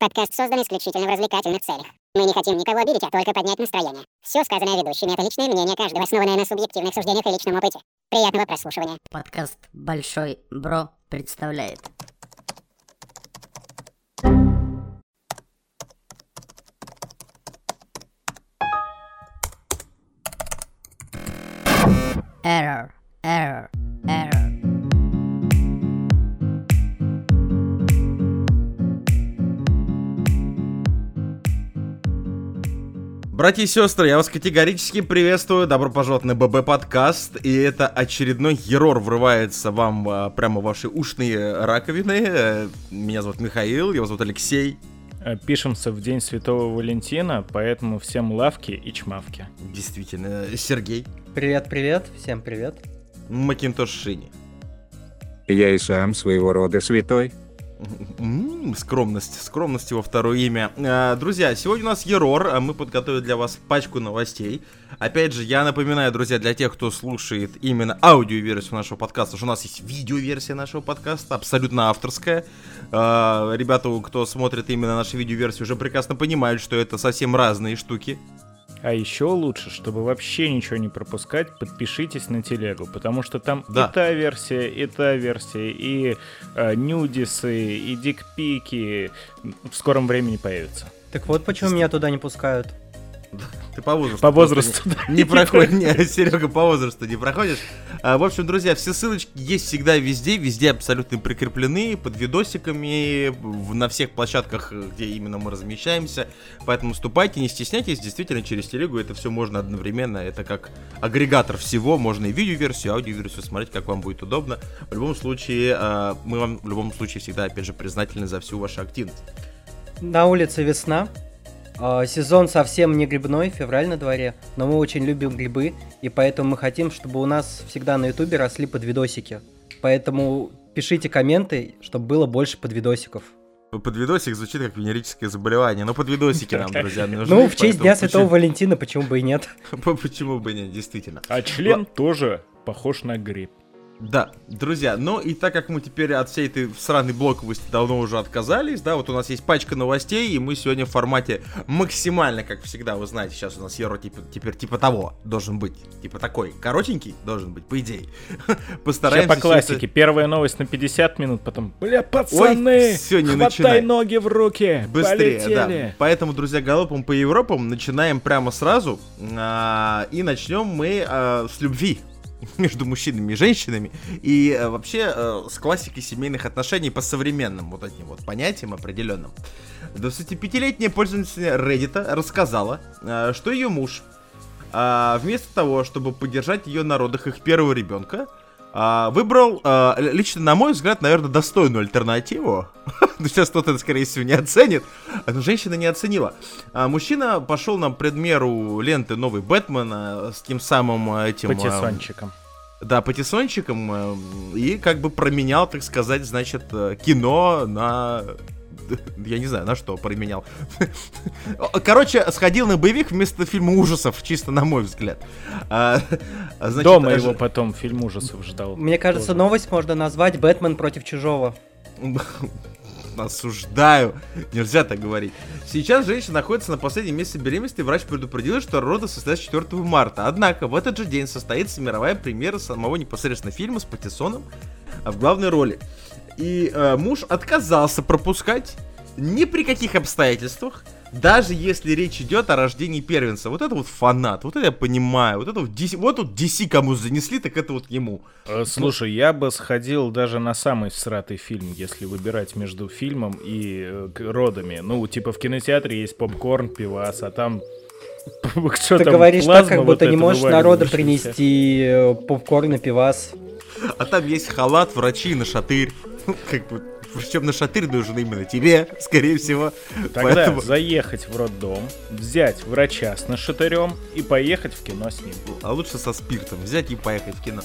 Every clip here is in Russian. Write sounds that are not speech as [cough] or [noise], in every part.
Подкаст создан исключительно в развлекательных целях. Мы не хотим никого обидеть, а только поднять настроение. Все сказанное ведущими — это личное мнение каждого, основанное на субъективных суждениях и личном опыте. Приятного прослушивания. Подкаст «Большой Бро» представляет. Error, error, Братья и сестры, я вас категорически приветствую. Добро пожаловать на ББ подкаст. И это очередной ерор врывается вам а, прямо в ваши ушные раковины. Э, Меня зовут Михаил, его зовут Алексей. Э, Пишемся в День Святого Валентина, поэтому всем лавки и чмавки. Действительно, Сергей. Привет-привет, всем привет. Макинтош Шини. Я и сам своего рода святой. Скромность, скромность его второе имя. А, Друзья, сегодня у нас Ерор, а мы подготовили для вас пачку новостей. Опять же, я напоминаю, друзья, для тех, кто слушает именно аудиоверсию нашего подкаста, что у нас есть видеоверсия нашего подкаста, абсолютно авторская. А, Ребята, кто смотрит именно нашу видеоверсию, уже прекрасно понимают, что это совсем разные штуки. А еще лучше, чтобы вообще ничего не пропускать, подпишитесь на телегу, потому что там Да. и та версия, и та версия, и э, нюдисы, и дикпики в скором времени появятся. Так вот почему меня туда не пускают. Ты по возрасту. По возрасту, Не, да. не проходишь, не, [laughs] Серега, по возрасту не проходишь. А, в общем, друзья, все ссылочки есть всегда везде, везде абсолютно прикреплены, под видосиками, в- на всех площадках, где именно мы размещаемся. Поэтому вступайте, не стесняйтесь, действительно, через телегу это все можно одновременно. Это как агрегатор всего, можно и видеоверсию, и аудиоверсию смотреть, как вам будет удобно. В любом случае, а, мы вам в любом случае всегда, опять же, признательны за всю вашу активность. На улице весна. А, Сезон совсем не грибной, февраль на дворе, но мы очень любим грибы, и поэтому мы хотим, чтобы у нас всегда на ютубе росли подвидосики. Поэтому пишите комменты, чтобы было больше подвидосиков. Под видосик звучит как венерическое заболевание, но под видосики нам, друзья, [laughs] нужны. Ну, в честь Дня Святого Валентина, почему бы и нет? [laughs] Почему бы нет, действительно. А член тоже похож на гриб. Да, друзья, ну и так как мы теперь от всей этой сраной блоковости давно уже отказались, да, вот у нас есть пачка новостей, и мы сегодня в формате максимально, как всегда, вы знаете, сейчас у нас Еро типа, теперь типа того должен быть, типа такой, коротенький должен быть, по идее. Сейчас [laughs] Постараемся по всё классике. это- Первая новость на 50 минут, потом, бля, пацаны, всё, не хватай начинай. ноги в руки, Быстрее, полетели. да. Поэтому, друзья, галопом по Европам начинаем прямо сразу. а, и начнем мы а, с любви [laughs] между мужчинами и женщинами. И а, вообще а, с классикой семейных отношений по современным вот этим вот понятиям определенным. 25-летняя пользовательница Reddit рассказала, а, что ее муж а, вместо того, чтобы поддержать ее на родах их первого ребенка, а, выбрал, л- лично на мой взгляд, наверное, достойную альтернативу. [laughs] Ну, [laughs] сейчас кто-то, скорее всего, не оценит. Но женщина не оценила. А, мужчина пошел на предмеру ленты новый Бэтмен а, с тем самым а, этим... а, Патиссончиком. да, патиссончиком. э, И как бы променял, так сказать, значит, э, кино на... [laughs] Я не знаю, на что променял. [laughs] Короче, сходил на боевик вместо фильма ужасов, чисто на мой взгляд. А, значит, Дома э, его потом фильм ужасов ждал. Мне кажется, Тоже. новость можно назвать «Бэтмен против чужого». Осуждаю. Нельзя так говорить. Сейчас женщина находится на последнем месяце беременности. Врач предупредил, что роды состоятся 4 марта. Однако в этот же день состоится мировая премьера самого непосредственно фильма с Патиссоном в главной роли. И э, муж отказался пропускать ни при каких обстоятельствах, даже если речь идет о рождении первенца. Вот это вот фанат, вот это я понимаю. Вот это вот DC, вот тут DC кому занесли, так это вот ему. Э, Слушай, я бы сходил даже на самый всратый фильм, если выбирать между фильмом и э, родами. Ну, типа в кинотеатре есть попкорн, пивас, а там... [laughs] Что Ты там, говоришь так, как вот будто не эта можешь народа вываливающаяся. принести э, попкорн и пивас. А там есть халат, врачи, нашатырь. Ну, [laughs] Как бы, причем нашатырь нужен именно тебе, скорее всего. Тогда Поэтому- заехать в роддом, взять врача с нашатырем и поехать в кино с ним. А лучше со спиртом взять и поехать в кино.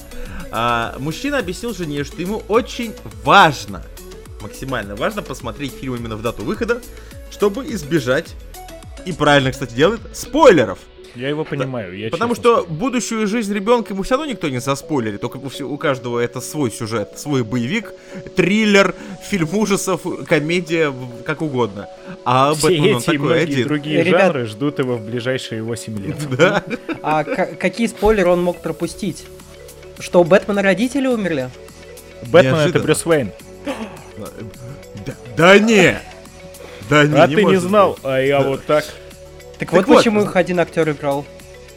А, мужчина объяснил жене, что ему очень важно, максимально важно посмотреть фильм именно в дату выхода, чтобы избежать, и правильно, кстати, делает, спойлеров. Я его понимаю. Я Потому что скажу. будущую жизнь ребенка ему все равно никто не заспойлерит. Только у, каждого это свой сюжет, свой боевик, триллер, фильм ужасов, комедия, как угодно. А все Бэтмен, он эти и такой многие один. другие Ребят- жанры ждут его в ближайшие 8 лет. [laughs] Да. А какие спойлеры он мог пропустить? Что у Бэтмена родители умерли? Бэтмен это. Брюс Уэйн. Да, да не! Да не, А ты не знал, быть. а я вот так. Так, вот, вот. почему их один актер играл.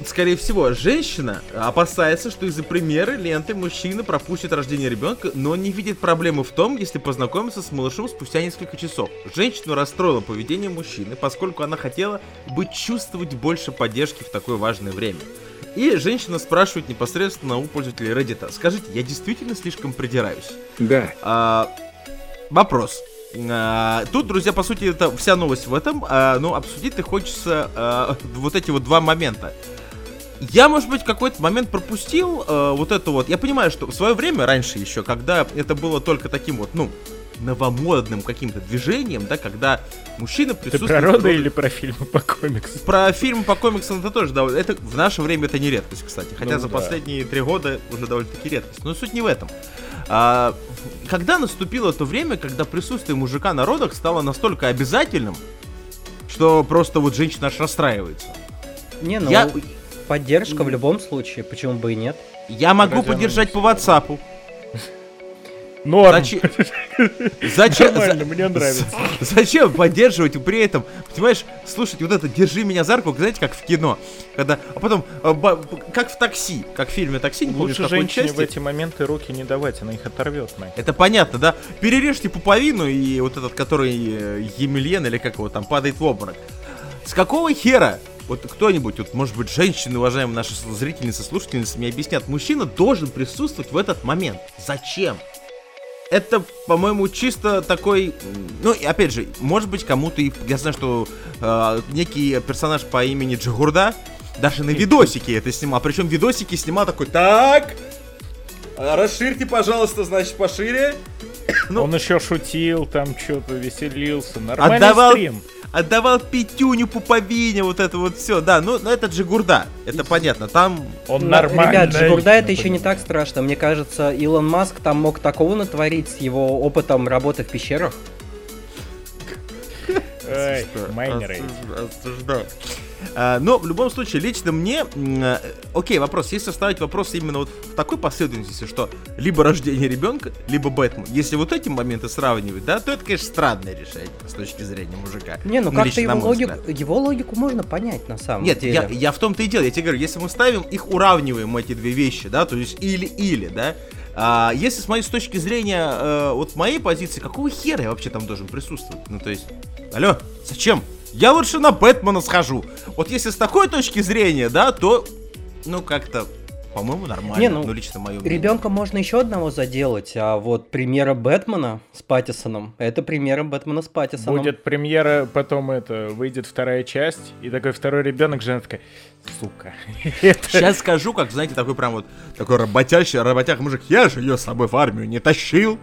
Скорее всего, женщина опасается, что из-за премьеры ленты мужчина пропустит рождение ребенка, но не видит проблемы в том, если познакомиться с малышом спустя несколько часов. Женщину расстроило поведение мужчины, поскольку она хотела бы чувствовать больше поддержки в такое важное время. И женщина спрашивает непосредственно у пользователей Reddit, скажите, я действительно слишком придираюсь? Да. А, вопрос. А, тут, друзья, по сути, это вся новость в этом. А, но обсудить-то хочется а, [laughs] вот эти вот два момента. Я, может быть, какой-то момент пропустил э, вот это вот. Я понимаю, что в свое время, раньше еще, когда это было только таким вот, ну, новомодным каким-то движением, да, когда мужчина Ты присутствует... про в роды или про фильмы по комиксам? про фильм по комиксам это тоже довольно... Это в наше время это не редкость, кстати. Хотя Ну за да. последние три года уже довольно-таки редкость. Но суть не в этом. А, когда наступило то время, когда присутствие мужика на родах стало настолько обязательным, что просто вот женщина аж расстраивается. Не, ну, Я, поддержка в любом случае, почему бы и нет. я могу Ради поддержать по. WhatsApp. Норм. Зачем? [laughs] Зачем? Нормально, за- мне нравится. [laughs] Зачем поддерживать при этом, понимаешь, слушать вот это «Держи меня за руку», знаете, как в кино, когда, а потом, ба- как в такси, как в фильме «Такси», не помню, Лучше женщине части. в эти моменты руки не давать, она их оторвет нахер. Это понятно, да? Перережьте пуповину, и вот этот, который э, Емельен, или как его там, падает в обморок. С какого хера? Вот кто-нибудь, вот, может быть, женщины, уважаемые наши зрительницы, слушательницы, мне объяснят, мужчина должен присутствовать в этот момент. Зачем? Это, по-моему, чисто такой... Ну, и опять же, может быть, кому-то... и- Я знаю, что э, некий персонаж по имени Джигурда даже на видосике это снимал. Причем видосики снимал такой, так, расширьте, пожалуйста, значит, пошире. [coughs] Ну, Он еще шутил, там что-то веселился. Нормальный Отдавал, стрим. Отдавал пятюню пуповине, вот это вот все. Да, ну, ну это Джигурда, это понятно. Там Он Ну, нормальный. Ребят, Джигурда это еще не так страшно. Мне кажется, Илон Маск там мог такого натворить с его опытом работы в пещерах. Что? майнеры. Осуж- осуждаю. А, но в любом случае, лично мне, э, окей, вопрос, если ставить вопрос именно вот в такой последовательности, что либо рождение ребенка, либо Бэтмен, если вот эти моменты сравнивать, да, то это, конечно, странное решение с точки зрения мужика. Не, ну как-то лично его, логику, его логику можно понять на самом Нет, деле. я, я в том-то и дело, я тебе говорю, если мы ставим их, уравниваем эти две вещи, да, то есть или-или, да, а, если с моей с точки зрения, э, вот моей позиции, какого хера я вообще там должен присутствовать? Ну, то есть, алло, зачем? Я лучше на Бэтмена схожу. Вот если с такой точки зрения, да, то, ну, как-то, по-моему, нормально. Не, ну, ну, лично мое мнение. Ребенка можно еще одного заделать, а вот примера Бэтмена с Паттисоном, это примера Бэтмена с Паттисоном. Будет премьера, потом это, выйдет вторая часть, и такой второй ребенок, жена такая, сука. [laughs] Сейчас скажу, как, знаете, такой прям вот, такой работящий, работяг мужик, я же ее с собой в армию не тащил.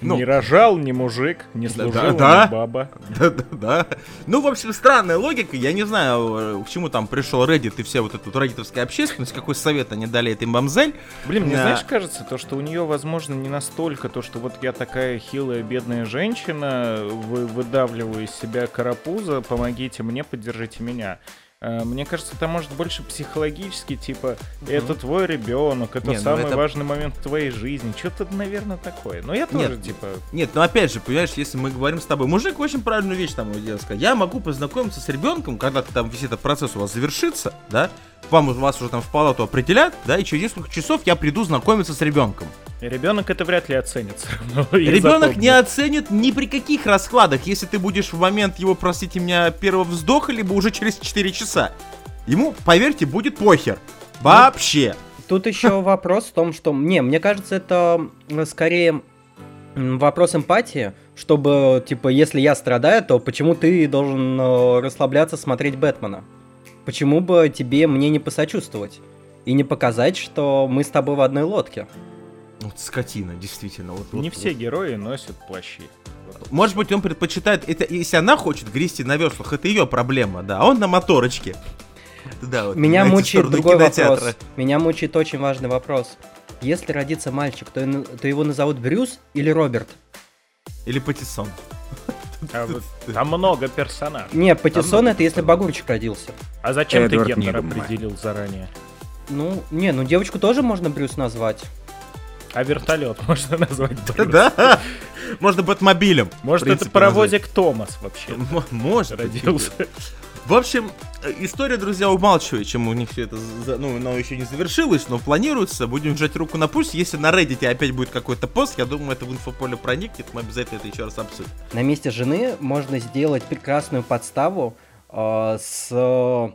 Ну, Не рожал ни мужик, не Да, служил да. ни баба. Да, да, да. Ну, в общем, странная логика. Я не знаю, к чему там пришел Reddit и вся вот эта вот реддитовская общественность, какой совет они дали этой мамзель. Блин, мне Да. знаешь, кажется, то, что у нее, возможно, не настолько то, что вот я такая хилая бедная женщина, вы, выдавливаю из себя карапуза, помогите мне, поддержите меня. Э, Мне кажется, это может больше психологически, типа, это твой ребенок, это Не, ну самый это- важный момент в твоей жизни. Что-то, наверное, такое. Но я тоже, Нет. типа, Нет, ну опять же, понимаешь, если мы говорим с тобой, мужик очень правильную вещь там делал. Я могу познакомиться с ребенком, когда там весь этот процесс у вас завершится, да, вам вас уже там в палату определят, да, и через несколько часов я приду знакомиться с ребенком. Ребенок это вряд ли оценит [laughs] Ребенок не оценит ни при каких раскладах, если ты будешь в момент его, простите меня, первого вздоха, либо уже через 4 часа. Ему, поверьте, будет похер. Вообще. Тут еще [laughs] вопрос в том, что... Не, мне кажется, это скорее вопрос эмпатии, чтобы, типа, если я страдаю, то почему ты должен э, расслабляться, смотреть Бэтмена? Почему бы тебе мне не посочувствовать? И не показать, что мы с тобой в одной лодке. Вот скотина, действительно. Вот, вот- Не вот. все герои носят плащи. Может быть, он предпочитает, это, если она хочет грести на веслах, это ее проблема, да, а он на моторочке. Да, вот, Меня мучает другой кинотеатра. вопрос. Меня мучает очень важный вопрос. Если родится мальчик, то, то его назовут Брюс или Роберт? Или Патиссон. А [laughs] вот там много персонажей. Не, Патиссон это если Багурчик родился. А зачем Эдвард ты гендер определил заранее? Ну, не, ну девочку тоже можно Брюс назвать. А вертолет [laughs] можно назвать Брюс? Да. Можно Бэтмобилем. Может, это паровозик Томас вообще Может. родился? В общем, э, история, друзья, умалчивает, чем у них все это, за- ну, оно еще не завершилось, но планируется. Будем жать руку на пульс. Если на Reddit опять будет какой-то пост, я думаю, это в инфополе проникнет, мы обязательно это еще раз обсудим. На месте жены можно сделать прекрасную подставу э, с э,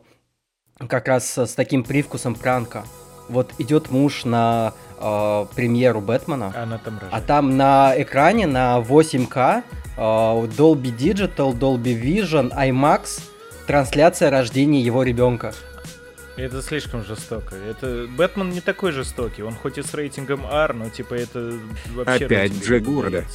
как раз с таким привкусом пранка. Вот идет муж на э, премьеру Бэтмена, Она там а рожает. там на экране на 8К э, Dolby Digital, Dolby Vision, IMAX трансляция рождения его ребенка. Это слишком жестоко. Это Бэтмен не такой жестокий. Он хоть и с рейтингом R, но типа это вообще Опять не Гурда.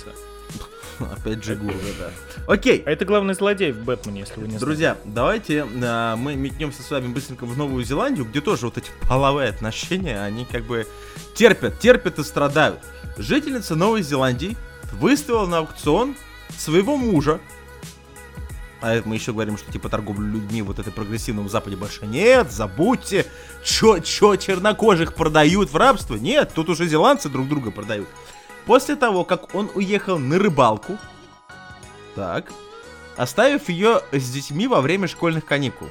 [laughs] Опять же, Гурга, да. Окей. А это главный злодей в Бэтмене, если вы не знаете. Друзья, давайте а, мы метнемся с вами быстренько в Новую Зеландию, где тоже вот эти половые отношения, они как бы терпят, терпят и страдают. Жительница Новой Зеландии выставила на аукцион своего мужа. А это мы еще говорим, что типа торговлю людьми вот этой прогрессивном Западе больше нет, забудьте. Чё, чё, чернокожих продают в рабство? Нет, тут уже зеландцы друг друга продают. После того, как он уехал на рыбалку, так, оставив ее с детьми во время школьных каникул.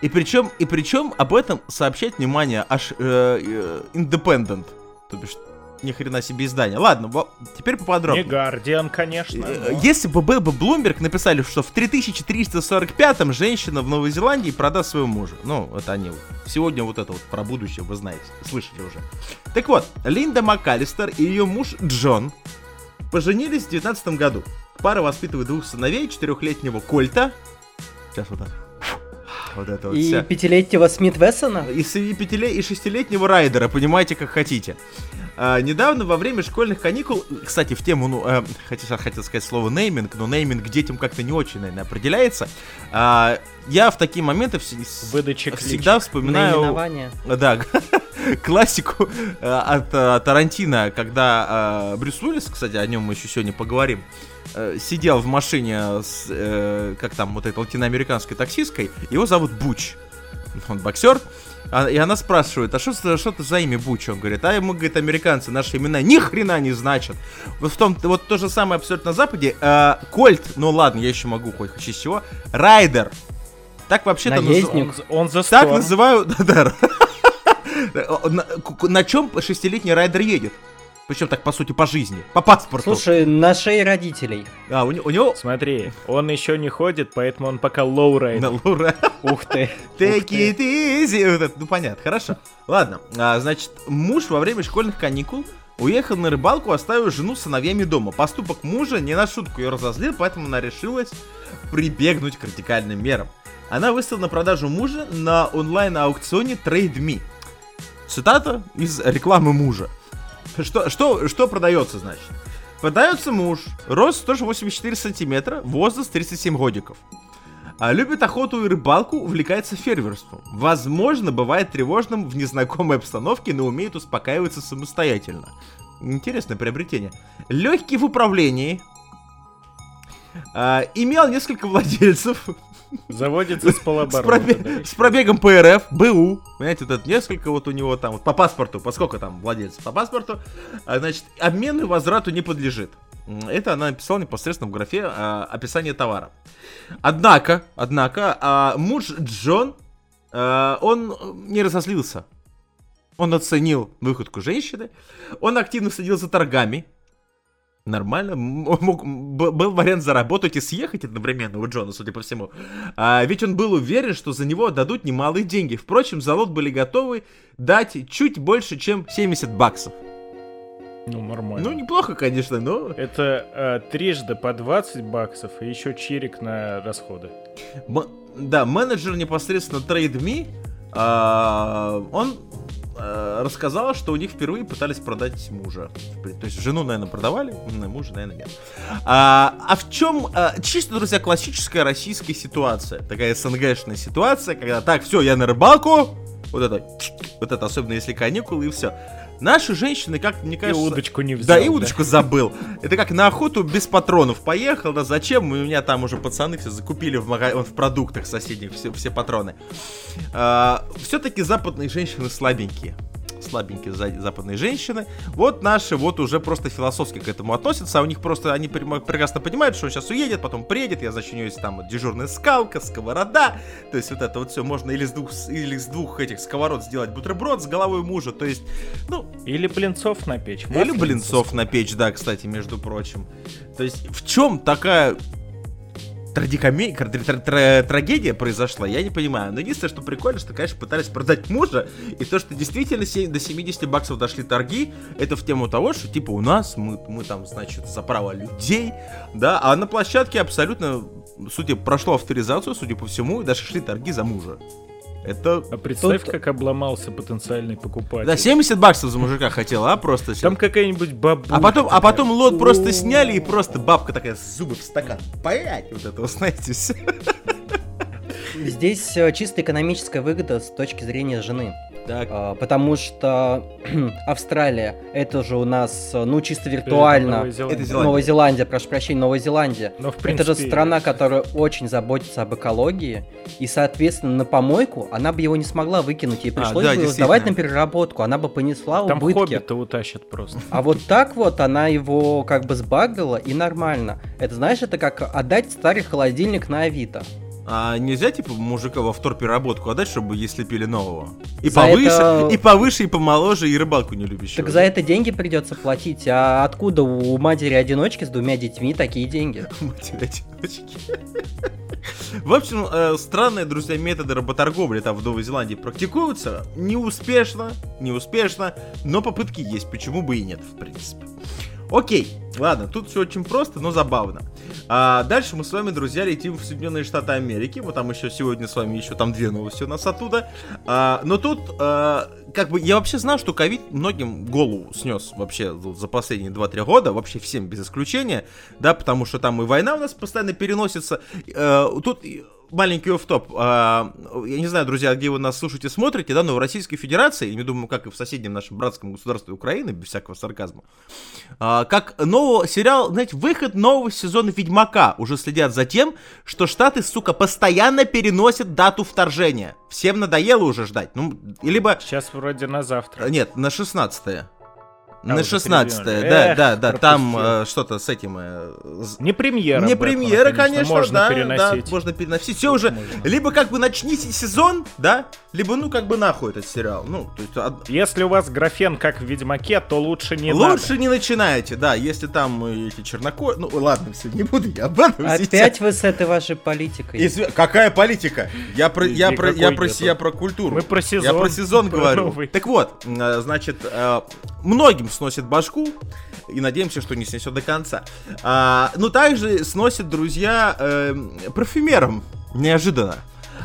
И причем, и причем об этом сообщает внимание аж э, э, Independent. То бишь, ни хрена себе издание. Ладно, теперь Не поподробнее. Гардиан, конечно. Э, но- Если бы был бы Bloomberg, написали, что в 3345-м женщина в Новой Зеландии продаст своего мужа. Ну, это они. вот. Сегодня вот это вот про будущее вы знаете, слышите уже. Так вот, Линда МакАлистер и ее муж Джон поженились в 19 году. Пара воспитывает двух сыновей, четырехлетнего Кольта. Сейчас вот так. Вот это вот И вся. пятилетнего Смит Вессона. И, и пятиле- и шестилетнего Райдера, понимаете, как хотите. А, недавно во время школьных каникул, кстати, в тему, ну, э, хотел, хотел сказать слово нейминг, но нейминг детям как-то не очень, наверное, определяется. А, я в такие моменты вс- Выдача всегда вспоминаю... Наименование. Да, [laughs] классику э, от э, Тарантино, когда э, Брюс Уиллис, кстати, о нем мы еще сегодня поговорим, э, сидел в машине с, э, как там, вот этой латиноамериканской таксисткой, его зовут Буч, он боксер, и она спрашивает, а что, это за имя Буч? Он говорит, а ему, говорит, американцы, наши имена ни хрена не значат. Вот в том, вот то же самое абсолютно на Западе. Э, Кольт, ну ладно, я еще могу хоть хоть из чего. Райдер. Так вообще-то называют. Наездник. Он, он за Так называют, [laughs] да, на чем шестилетний райдер едет? Причем так, по сути, по жизни, по паспорту. Слушай, на шее родителей. а, у, у него... Смотри, он еще не ходит, поэтому он пока lowride. На Лура. Ух ты. Take it easy. Ну, понятно, хорошо. Ладно, а, значит, муж во время школьных каникул уехал на рыбалку, оставив жену с сыновьями дома. Поступок мужа не на шутку ее разозлил, поэтому она решилась прибегнуть к радикальным мерам. Она выставила на продажу мужа на онлайн-аукционе TradeMe. Цитата из рекламы мужа. Что, что, что продается, значит? Продается муж, рост 184 сантиметра, возраст 37 годиков. А любит охоту и рыбалку, увлекается ферверством. Возможно, бывает тревожным в незнакомой обстановке, но умеет успокаиваться самостоятельно. Интересное приобретение. Легкий в управлении. А, имел несколько владельцев. Заводится с С, полоборота. пробе- с пробегом ПРФ, БУ. Понимаете, вот это несколько вот у него там, вот по паспорту, по сколько там владельцев по паспорту. А, значит, обмену и возврату не подлежит. Это она написала непосредственно в графе а, описание товара. Однако, однако, а, муж Джон, а, он не разозлился. Он оценил выходку женщины. Он активно следил за торгами. Нормально. [laughs] Мог- был вариант заработать и съехать одновременно у Джона, судя по всему. А, ведь он был уверен, что за него дадут немалые деньги. Впрочем, за лот были готовы дать чуть больше, чем 70 баксов. Ну, нормально. Ну, неплохо, конечно, но... Это э, трижды по 20 баксов и еще чирик на расходы. М- да, менеджер непосредственно TradeMe, а, он э, рассказала, что у них впервые пытались продать мужа. То есть жену, наверное, продавали, мужа, наверное, нет. А, а в чем а, чисто, друзья, классическая российская ситуация? Такая СНГшная ситуация, когда так, все, я на рыбалку, вот это, вот это, особенно если каникулы и все. Наши женщины, как мне кажется... И удочку не взял. Да, и удочку забыл. Это как на охоту без патронов поехал, да зачем? У меня там уже пацаны все закупили в, мага... в продуктах соседних все, все патроны. А, все-таки западные женщины слабенькие слабенькие западные женщины. Вот наши вот уже просто философски к этому относятся, а у них просто, они прекрасно понимают, что он сейчас уедет, потом приедет, я зачинюсь там дежурная скалка, сковорода, то есть вот это вот все можно или с двух, или с двух этих сковород сделать бутерброд с головой мужа, то есть, ну... Или блинцов на печь. Или блинцов на печь, да, кстати, между прочим. То есть в чем такая трагикоме... трагедия произошла, я не понимаю. Но единственное, что прикольно, что, конечно, пытались продать мужа, и то, что действительно до 70 баксов дошли торги, это в тему того, что, типа, у нас, мы, мы там, значит, за право людей, да, а на площадке абсолютно, судя, прошло авторизацию, судя по всему, и даже шли торги за мужа. Это... А представь, Тут... как обломался потенциальный покупатель. Да, 70 баксов за мужика хотела, а просто... Там какая-нибудь бабушка. А потом, а потом лот просто сняли, и просто бабка такая с зубы в стакан. Пять! Вот это, знаете, все. Здесь э, чисто экономическая выгода с точки зрения жены. Так. А, потому что [clears throat] Австралия, это же у нас, ну, чисто виртуально. Новая Зеландия. Это Новая Зеландия, прошу прощения, Новая Зеландия. Но, в принципе... Это же страна, которая очень заботится об экологии, и, соответственно, на помойку она бы его не смогла выкинуть, ей а, пришлось а, да, бы его сдавать на переработку, она бы понесла Там убытки. Там утащат просто. А вот так вот она его как бы сбагала, и нормально. Это, знаешь, это как отдать старый холодильник на Авито. А нельзя, типа, мужика во вторпереработку отдать, чтобы если пили нового? И за повыше, это... и повыше, и помоложе, и рыбалку не любящего. Так за это деньги придется платить. А откуда у матери-одиночки с двумя детьми такие деньги? [laughs] Матери-одиночки. В общем, э, странные, друзья, методы работорговли там в Новой Зеландии практикуются. Неуспешно, неуспешно, но попытки есть, почему бы и нет, в принципе. Окей, ладно, тут все очень просто, но забавно. А дальше мы с вами, друзья, летим в Соединенные Штаты Америки. Вот там еще сегодня с вами еще там две новости у нас оттуда. А, но тут, а, как бы, я вообще знал, что ковид многим голову снес вообще за последние 2-3 года, вообще всем без исключения, да, потому что там и война у нас постоянно переносится. А, тут маленький офф-топ. А, я не знаю, друзья, где вы нас слушаете, смотрите, да, но в Российской Федерации, я думаю, как и в соседнем нашем братском государстве Украины, без всякого сарказма, а, как новый сериал, знаете, выход нового сезона Ведьмака уже следят за тем, что Штаты, сука, постоянно переносят дату вторжения. Всем надоело уже ждать. Ну, либо... Сейчас вроде на завтра. Нет, на 16 -е. А, на 16 да, да, да, там э, что-то с этим... Э, не премьера. Не премьера, конечно, можно да, переносить. да, можно переносить. Все уже, можно. либо как бы начните сезон, да, либо ну как бы нахуй этот сериал. Ну, то есть... Од... Если у вас графен как в Ведьмаке, то лучше не Лучше надо. не начинайте, да, если там эти чернокожие... Ну, ладно, все, не буду я об этом Опять сейчас. вы с этой вашей политикой. Изв... Какая политика? Я про, я про, я про, я про культуру. Мы про сезон. Я про сезон про говорю. Новый. Так вот, э, значит, э, многим сносит башку. И надеемся, что не снесет до конца. А, ну, также сносит, друзья, э, парфюмером. Неожиданно.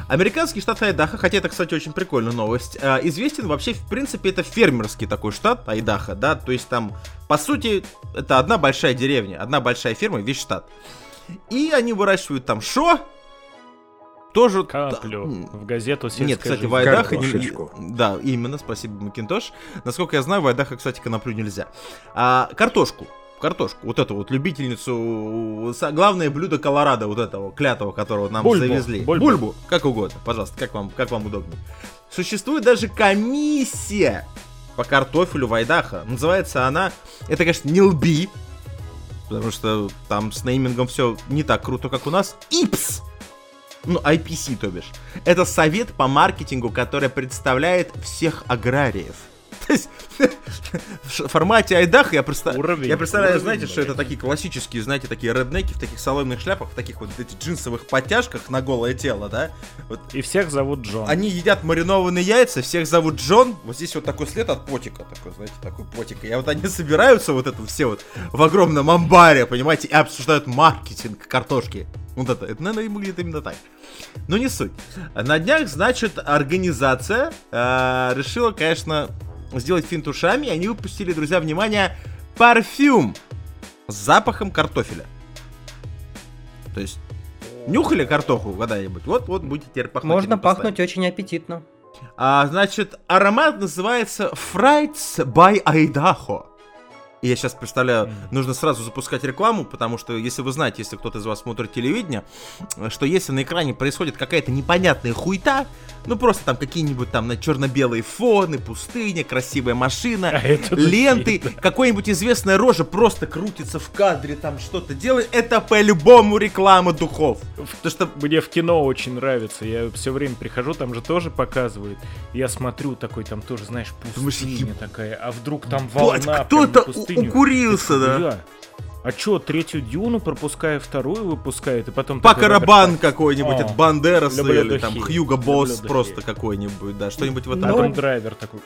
Американский штат Айдаха, хотя это, кстати, очень прикольная новость, э, известен вообще, в принципе, это фермерский такой штат Айдаха, да, то есть там, по сути, это одна большая деревня, одна большая ферма, весь штат. И они выращивают там шо, тоже... Каплю в газету Нет, кстати, жизнь. в Айдахо... Не... Да, именно, спасибо, Макинтош. Насколько я знаю, в Айдахо, кстати, коноплю нельзя. А, картошку картошку, вот эту вот любительницу, главное блюдо Колорадо, вот этого клятого, которого нам Бульбу. завезли. Бульбу. Бульбу, как угодно, пожалуйста, как вам, как вам удобнее. Существует даже комиссия по картофелю в Айдахо. Называется она, это, конечно, не лби, потому что там с неймингом все не так круто, как у нас. ИПС! Ну, IPC, то бишь. Это совет по маркетингу, который представляет всех аграриев. То есть, [laughs] в формате Айдах я, просто, уровень, я представляю, уровень, знаете, что это такие классические, знаете, такие реднеки в таких соломенных шляпах, в таких вот этих джинсовых подтяжках на голое тело, да? Вот. И всех зовут Джон. Они едят маринованные яйца, всех зовут Джон. Вот здесь вот такой след от потика, такой, знаете, такой потик. И вот они собираются вот это все вот в огромном амбаре, понимаете, и обсуждают маркетинг картошки. Вот это, это, наверное, выглядит именно так. Но не суть. На днях, значит, организация э, решила, конечно, сделать финт ушами, и они выпустили, друзья, внимание, парфюм с запахом картофеля. То есть, нюхали картоху когда-нибудь? Вот, вот, будете теперь пахнуть. Можно пахнуть очень аппетитно. А, значит, аромат называется Frights by Idaho. И я сейчас представляю, нужно сразу запускать рекламу, потому что, если вы знаете, если кто-то из вас смотрит телевидение, что если на экране происходит какая-то непонятная хуйта, ну просто там какие-нибудь там на черно-белые фоны, пустыня, красивая машина, А ленты, какой-нибудь известная рожа просто крутится в кадре, там что-то делает, это по-любому реклама духов. Потому что Мне в кино очень нравится. Я все время прихожу, там же тоже показывают. Я смотрю, такой там тоже, знаешь, Думаешь, пустыня такая. А вдруг там волна кто-то укурился, да. Такой, «Бля, А чё, третью Дюну пропуская, вторую выпускает, и потом... По такой Роберт Карабан Паттинсон. какой-нибудь, от Бандераса или там Хьюго Босс люблю духи. просто какой-нибудь, да, что-нибудь в этом потом драйвер такой.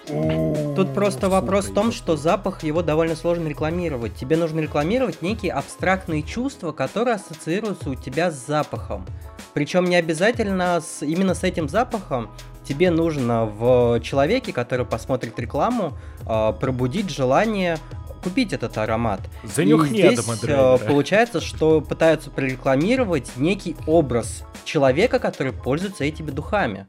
Тут просто «Фу, вопрос в том, что запах его довольно сложно рекламировать. Тебе нужно рекламировать некие абстрактные чувства, которые ассоциируются у тебя с запахом. Причем не обязательно с, именно с этим запахом. Тебе нужно в человеке, который посмотрит рекламу, а, пробудить желание купить этот аромат. Занюхни И здесь э, получается, что пытаются прорекламировать некий образ человека, который пользуется этими духами.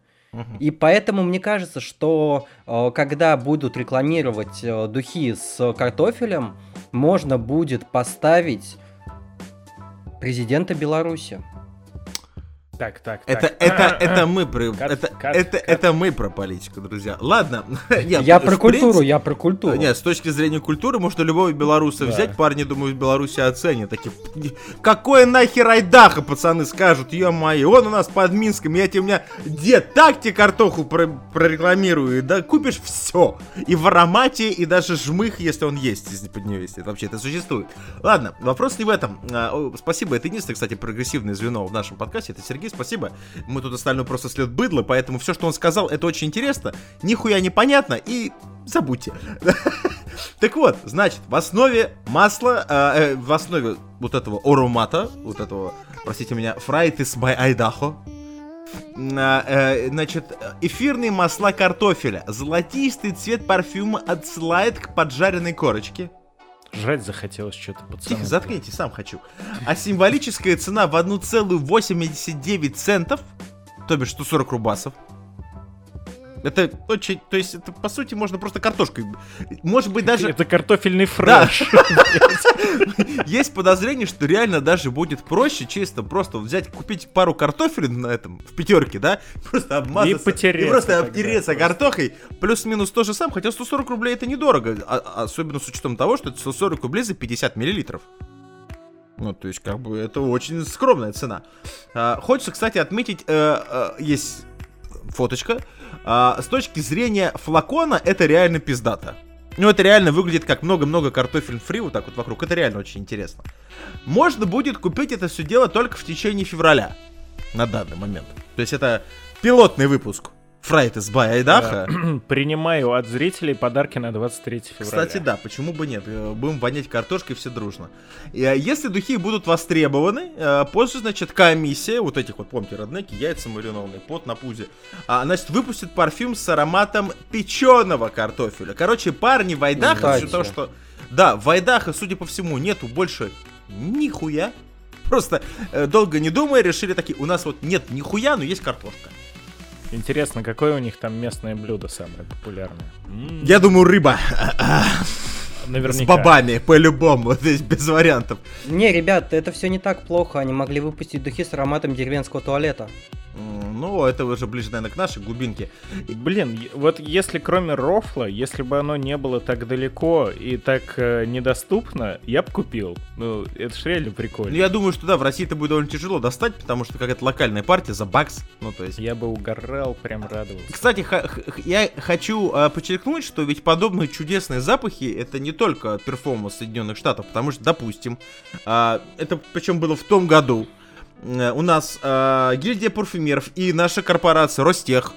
И поэтому мне кажется, что э, когда будут рекламировать э, духи с картофелем, можно будет поставить президента Беларуси. Так, так, Это, так. это, это мы про, Кат, это, кат, это, кат. это мы про политику, друзья. Ладно. Нет, [laughs] я про культуру, принципе- я про культуру. Нет, с точки зрения культуры можно любого белоруса Да. взять, парни, думаю, в Беларуси оценят. Такие, какое нахер Айдаха, пацаны, скажут, ё-моё, он у нас под Минском, я тебе, у меня дед так тебе картоху про- прорекламирую, да, купишь все. И в аромате, и даже жмых, если он есть, если под нее есть. Это вообще это существует. Ладно, вопрос не в этом. А, о, спасибо, это единственное, кстати, прогрессивное звено в нашем подкасте. Это Сергей, спасибо. Мы тут остальное просто след быдло, поэтому все, что он сказал, это очень интересно. Нихуя непонятно и забудьте. [laughs] Так вот, значит, в основе масла, а, э, в основе вот этого аромата, вот этого, простите меня, is by э, значит, эфирные масла картофеля. Золотистый цвет парфюма отсылает к поджаренной корочке. Жрать захотелось что-то, пацаны. Тихо, заткнитесь, сам хочу. А символическая цена в 1,89 центов, то бишь 140 рубасов. Это очень, то есть это по сути можно просто картошкой, может быть даже Это картофельный фреш. [laughs] Есть подозрение, что реально даже будет проще чисто просто взять, купить пару картофелин на этом, в пятерке, да, [laughs] просто обмазаться. И просто обтереться картохой, плюс-минус то же самое, хотя 140 рублей это недорого, а- особенно с учетом того, что это 140 рублей за 50 миллилитров. Ну, то есть, как бы, это очень скромная цена. А, хочется, кстати, отметить, э, э, есть фоточка. А, с точки зрения флакона, это реально пиздато. Ну, это реально выглядит как много-много картофель фри вот так вот вокруг. Это реально очень интересно. Можно будет купить это все дело только в течение февраля. На данный момент. То есть это пилотный выпуск. Фрайт из Бай Айдаха. [clears throat] Принимаю от зрителей подарки на 23 февраля. Кстати, да, почему бы нет? Э, Будем вонять картошкой все дружно. И, э, Если духи будут востребованы, э, позже, значит, комиссия, вот этих вот, помните, роднеки, яйца маринованные, пот на пузе, а, значит, выпустит парфюм с ароматом печеного картофеля. Короче, парни в Айдахо, Кстати. все то, что... Да, в Айдахо, судя по всему, нету больше нихуя. Просто э, долго не думая, решили такие, у нас вот нет нихуя, но есть картошка. Интересно, какое у них там местное блюдо самое популярное? Я думаю, рыба. С Наверняка. бобами, по-любому, [laughs] здесь без вариантов. Не, ребят, это все не так плохо. Они могли выпустить духи с ароматом деревенского туалета. Ну, это уже ближе, наверное, к нашей глубинке. Блин, вот если кроме рофла, если бы оно не было так далеко и так э, недоступно, я бы купил. Ну, это ж реально Ну, прикольно. я думаю, что да, в России это будет довольно тяжело достать, потому что какая-то локальная партия за бакс. Ну, то есть... Я бы угорал, прям радовался. Кстати, я хочу а, подчеркнуть, что ведь подобные чудесные запахи это не только перформанс Соединенных Штатов, потому что, допустим, а, это причем было в том году, э, у нас а, гильдия парфюмеров и наша корпорация Ростех,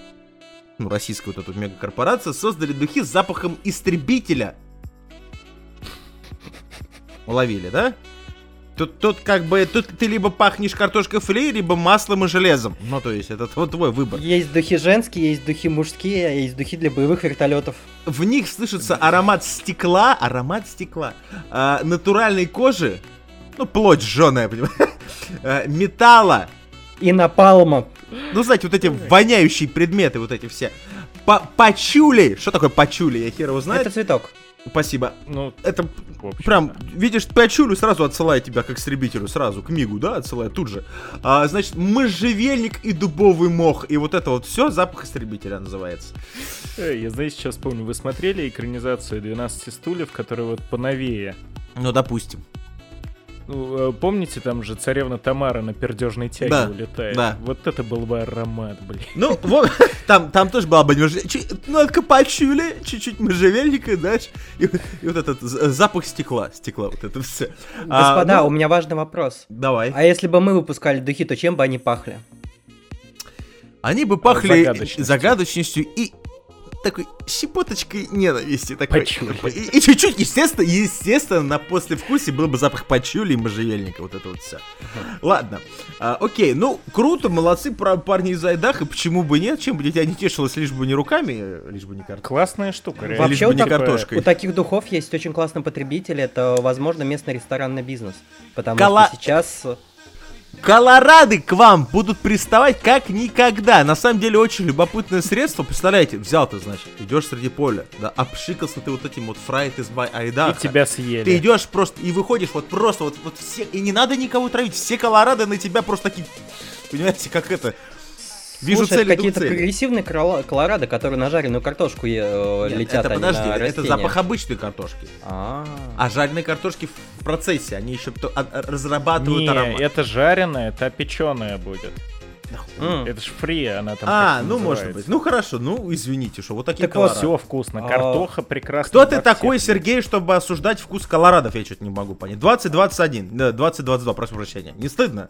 ну, российская вот эта вот мегакорпорация, создали духи с запахом истребителя. Уловили, да? Тут, тут как бы, тут ты либо пахнешь картошкой фри, либо маслом и железом. Ну, то есть, это вот твой выбор. Есть духи женские, есть духи мужские, а есть духи для боевых вертолетов. В них слышится аромат стекла, аромат стекла, а, натуральной кожи, ну, плоть жженая, понимаешь, а, [laughs] металла, И напалма. ну, знаете, вот эти воняющие предметы, вот эти все. Па- Пачули! Что такое пачули? Я хер его знает. Это цветок. Спасибо. Ну, Это общем, прям, да. видишь, пачулю, сразу отсылает тебя к истребителю, сразу, к мигу, да, отсылает тут же. А, значит, можжевельник и дубовый мох. И вот это вот все запах истребителя называется. Э, Я, знаете, сейчас помню, вы смотрели экранизацию 12 стульев, которая вот поновее. Ну, допустим. Ну, э, помните, там же царевна Тамара на пердежной тяге Да, улетает? да. Вот это был бы аромат, блин. Ну, вот, [laughs] там, там тоже была бы немножко... чуть- Ну, пачули, чуть-чуть можжевельника, знаешь, и, и вот этот запах стекла, стекла, вот это все. Господа, у меня важный вопрос. Давай. А если бы мы выпускали духи, то чем бы они пахли? Они бы пахли загадочностью. загадочностью и такой щепоточкой ненависти такой. Пачули. И, и чуть-чуть, естественно, естественно, на послевкусе был бы запах пачули и можжевельника, вот это вот все. Ладно, А, окей, ну, круто, молодцы про парни из Айдах, и почему бы нет, чем бы дитя не тешилось, лишь бы не руками, э, лишь бы не картошкой. Классная штука, реально. Вообще лишь бы у не так- картошкой. У таких духов есть очень классный потребитель, это, возможно, местный ресторанный бизнес. Потому Кола- что сейчас... Колорады к вам будут приставать как никогда. На самом деле очень любопытное средство. Представляете, взял ты, значит, идешь среди поля, да, обшикался ты вот этим вот фрайт из бай И Айдаха. тебя съели. Ты идешь просто и выходишь вот просто вот, вот все, и не надо никого травить, все колорады на тебя просто такие, понимаете, как это, вижу слушай, какие-то цели. прогрессивные колорадо, которые на жареную картошку э, Нет, летят, это а подожди, на это запах обычной картошки. А. А жареные картошки в процессе, они еще то- а- а- разрабатывают Не, аромат. это жареная, это печеная будет. М. Это ж фри, она там А, ну может называется. быть. Ну хорошо, ну извините, что вот такие Так вот, колорады. Все вкусно, А, картоха прекрасно. Кто ты такой. Сергей, чтобы осуждать вкус колорадов? Я что-то не могу понять. 2021, да, 2022, прошу прощения. Не стыдно?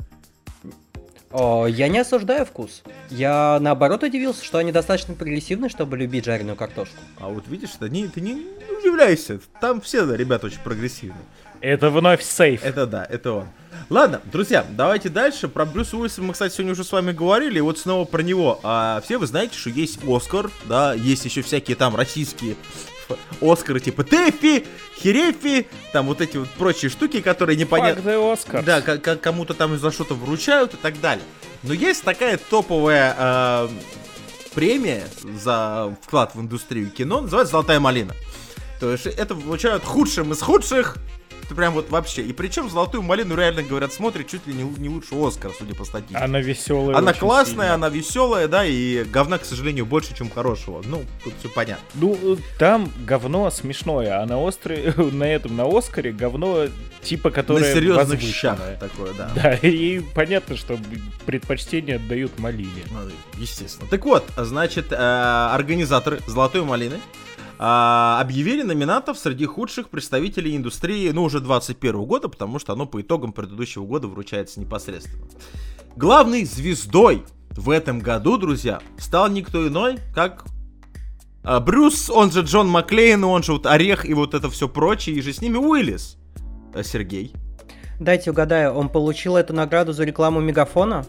О, я не осуждаю вкус. Я наоборот удивился, что они достаточно прогрессивны, чтобы любить жареную картошку. А вот видишь, ты не, ты не удивляйся. Там все да, ребята очень прогрессивные. Это вновь сейф. Это да, это он. Ладно, друзья, давайте дальше. Про Брюса Уиллиса мы, кстати, сегодня уже с вами говорили. И вот снова про него. А, все вы знаете, что есть Оскар, да, есть еще всякие там российские Оскары типа Тэфи, Херефи, там вот эти вот прочие штуки, которые непонятно... Да, кому-то там за что-то вручают и так далее. Но есть такая топовая э, премия за вклад в индустрию кино, называется «Золотая малина». То есть это вручают худшим из худших, это прям вот вообще. И причем «Золотую малину» реально, говорят, смотрит чуть ли не, не лучше Оскара, судя по статистике. Она веселая. Она классная, сильно. она веселая, да, и говна, к сожалению, больше, чем хорошего. Ну, тут все понятно. Ну, э, там говно смешное, а на острове, [laughs] на этом, на Оскаре говно типа, которое На серьезных щах такое, да. Да, и понятно, что предпочтение отдают малине. Ну, Естественно. Так вот, значит, э, организаторы Золотой малины э, объявили номинантов среди худших представителей индустрии, ну, уже 21 года, потому что оно по итогам предыдущего года вручается непосредственно. Главной звездой в этом году, друзья, стал никто иной, как э, Брюс, он же Джон Маклейн, он же вот Орех и вот это все прочее, и же с ними Уиллис. Э, Сергей. Дайте угадаю, он получил эту награду за рекламу Мегафона?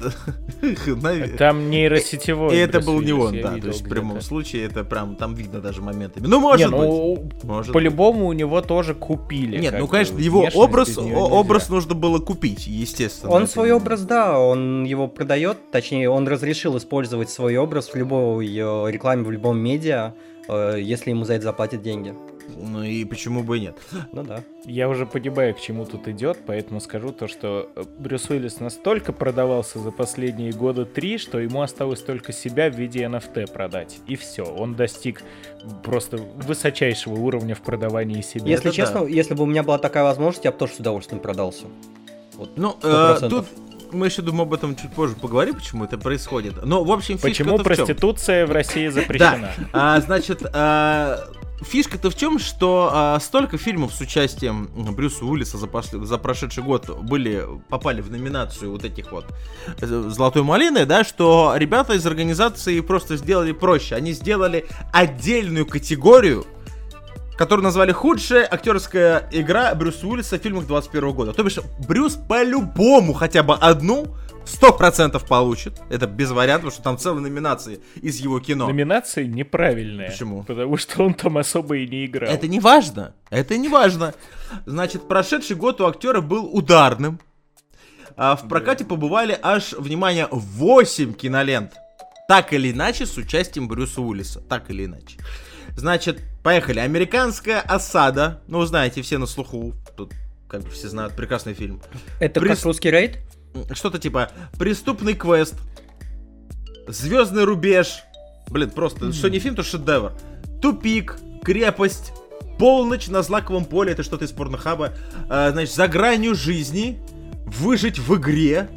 [laughs] Там нейросетевой. И это был не он, да. То есть в прямом случае это прям там видно даже моментами. Ну, может быть. ну, Может по-любому у него тоже купили. Нет, ну, конечно, его образ, образ нужно было купить, естественно. Он свой образ, да, он его продает, точнее, он разрешил использовать свой образ в любой э, рекламе, в любом медиа, э, если ему за это заплатят деньги. Ну и почему бы и нет. Ну да. Я уже понимаю, к чему тут идет, поэтому скажу то, что э, Брюс Уиллис настолько продавался за последние года три, что ему осталось только себя в виде NFT продать. И все, он достиг просто высочайшего уровня в продавании себя. Если это честно, если бы у меня была такая возможность, я бы тоже с удовольствием продался. Вот. Ну, э, тут мы еще, думаю, об этом чуть позже поговорим, почему это происходит. Но, в общем, Почему фишка-то в чём? проституция в России запрещена? А, значит, а, фишка-то в чем, что а, столько фильмов с участием Брюса Уиллиса за, пошли- за прошедший год были, попали в номинацию вот этих вот э, Золотой Малины, да, что ребята из организации просто сделали проще. Они сделали отдельную категорию который назвали «Худшая актерская игра Брюса Уиллиса в фильмах 21 года». То бишь, Брюс по-любому хотя бы одну 100% получит. Это без вариантов, потому что там целые номинации из его кино. Номинации неправильные. Почему? Потому что он там особо и не играл. Это не важно. Это не важно. Значит, прошедший год у актера был ударным. А в прокате побывали аж, внимание, 8 кинолент. Так или иначе, с участием Брюса Уиллиса. Так или иначе. Значит, поехали. Американская осада. Ну, знаете, все на слуху. Тут, как бы все знают, прекрасный фильм. Это Прис- как русский рейд? Что-то типа «Преступный квест», «Звездный рубеж». Блин, просто, что не фильм, то шедевр. «Тупик», «Крепость», «Полночь на злаковом поле», это что-то из порнохаба. А, значит, «За гранью жизни», «Выжить в игре».